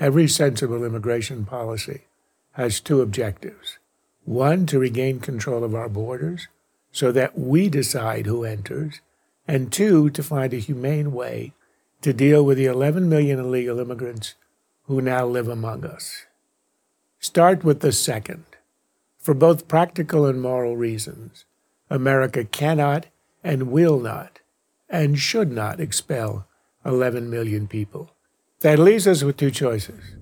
every sensible immigration policy has two objectives. One, to regain control of our borders so that we decide who enters, and two, to find a humane way to deal with the 11 million illegal immigrants who now live among us. Start with the second. For both practical and moral reasons, America cannot and will not and should not expel 11 million people. That leaves us with two choices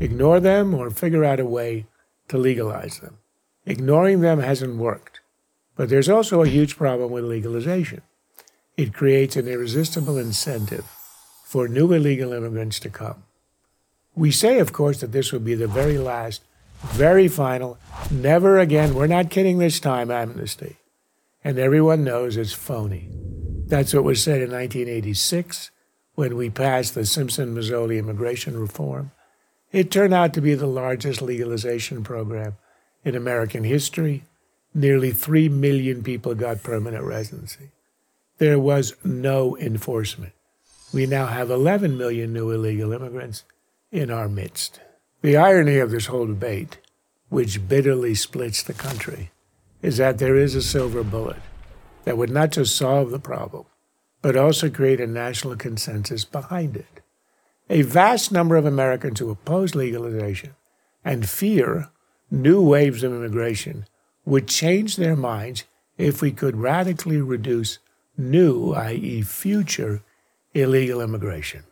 ignore them or figure out a way to legalize them. Ignoring them hasn't worked. But there's also a huge problem with legalization. It creates an irresistible incentive for new illegal immigrants to come. We say, of course, that this will be the very last, very final, never again, we're not kidding this time, amnesty. And everyone knows it's phony. That's what was said in 1986 when we passed the Simpson Mazzoli immigration reform. It turned out to be the largest legalization program in American history. Nearly 3 million people got permanent residency. There was no enforcement. We now have 11 million new illegal immigrants in our midst. The irony of this whole debate, which bitterly splits the country, is that there is a silver bullet that would not just solve the problem, but also create a national consensus behind it. A vast number of Americans who oppose legalization and fear new waves of immigration would change their minds if we could radically reduce new, i.e., future, illegal immigration.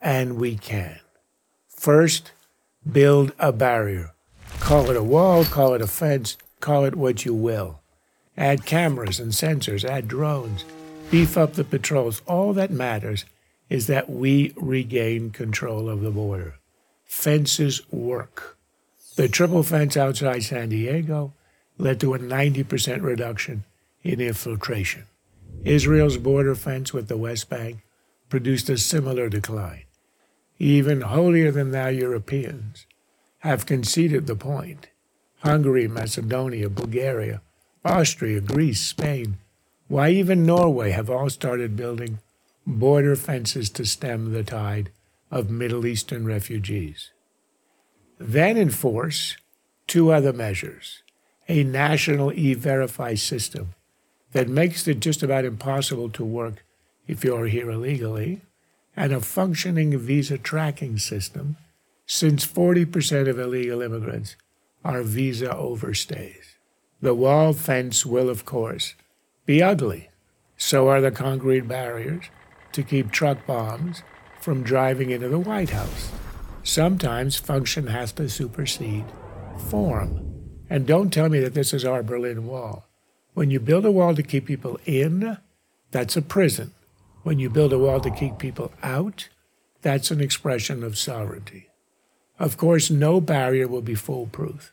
And we can. First, build a barrier. Call it a wall, call it a fence, call it what you will. Add cameras and sensors, add drones beef up the patrols. All that matters is that we regain control of the border. Fences work. The triple fence outside San Diego led to a 90% reduction in infiltration. Israel's border fence with the West Bank produced a similar decline. Even holier than thou Europeans have conceded the point. Hungary, Macedonia, Bulgaria, Austria, Greece, Spain, why, even Norway have all started building border fences to stem the tide of Middle Eastern refugees. Then enforce two other measures a national e verify system that makes it just about impossible to work if you're here illegally, and a functioning visa tracking system, since 40% of illegal immigrants are visa overstays. The wall fence will, of course, be ugly. So are the concrete barriers to keep truck bombs from driving into the White House. Sometimes function has to supersede form. And don't tell me that this is our Berlin Wall. When you build a wall to keep people in, that's a prison. When you build a wall to keep people out, that's an expression of sovereignty. Of course, no barrier will be foolproof,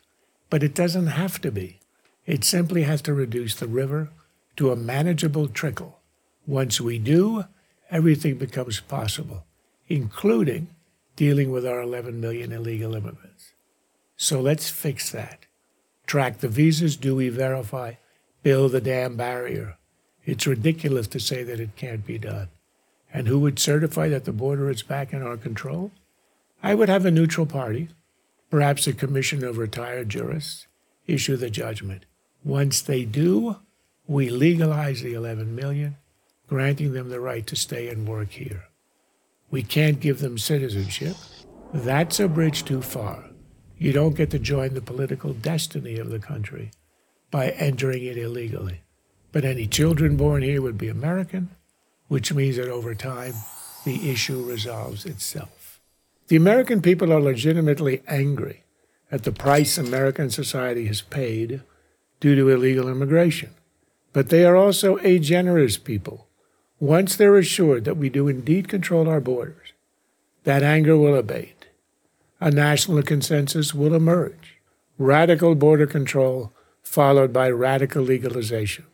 but it doesn't have to be. It simply has to reduce the river to a manageable trickle. Once we do, everything becomes possible, including dealing with our 11 million illegal immigrants. So let's fix that. Track the visas, do we verify, build the damn barrier. It's ridiculous to say that it can't be done. And who would certify that the border is back in our control? I would have a neutral party, perhaps a commission of retired jurists, issue the judgment. Once they do, we legalize the 11 million, granting them the right to stay and work here. We can't give them citizenship. That's a bridge too far. You don't get to join the political destiny of the country by entering it illegally. But any children born here would be American, which means that over time, the issue resolves itself. The American people are legitimately angry at the price American society has paid due to illegal immigration. But they are also a generous people. Once they're assured that we do indeed control our borders, that anger will abate. A national consensus will emerge. Radical border control followed by radical legalization.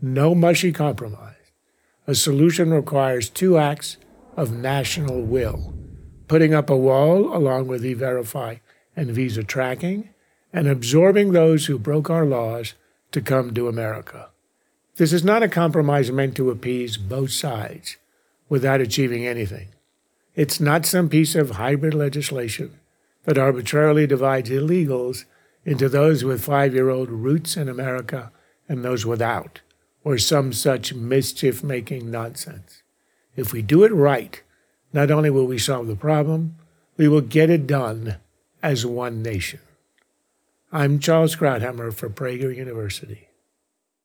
No mushy compromise. A solution requires two acts of national will putting up a wall along with e verify and visa tracking, and absorbing those who broke our laws to come to America. This is not a compromise meant to appease both sides without achieving anything. It's not some piece of hybrid legislation that arbitrarily divides illegals into those with five year old roots in America and those without, or some such mischief making nonsense. If we do it right, not only will we solve the problem, we will get it done as one nation. I'm Charles Krauthammer for Prager University.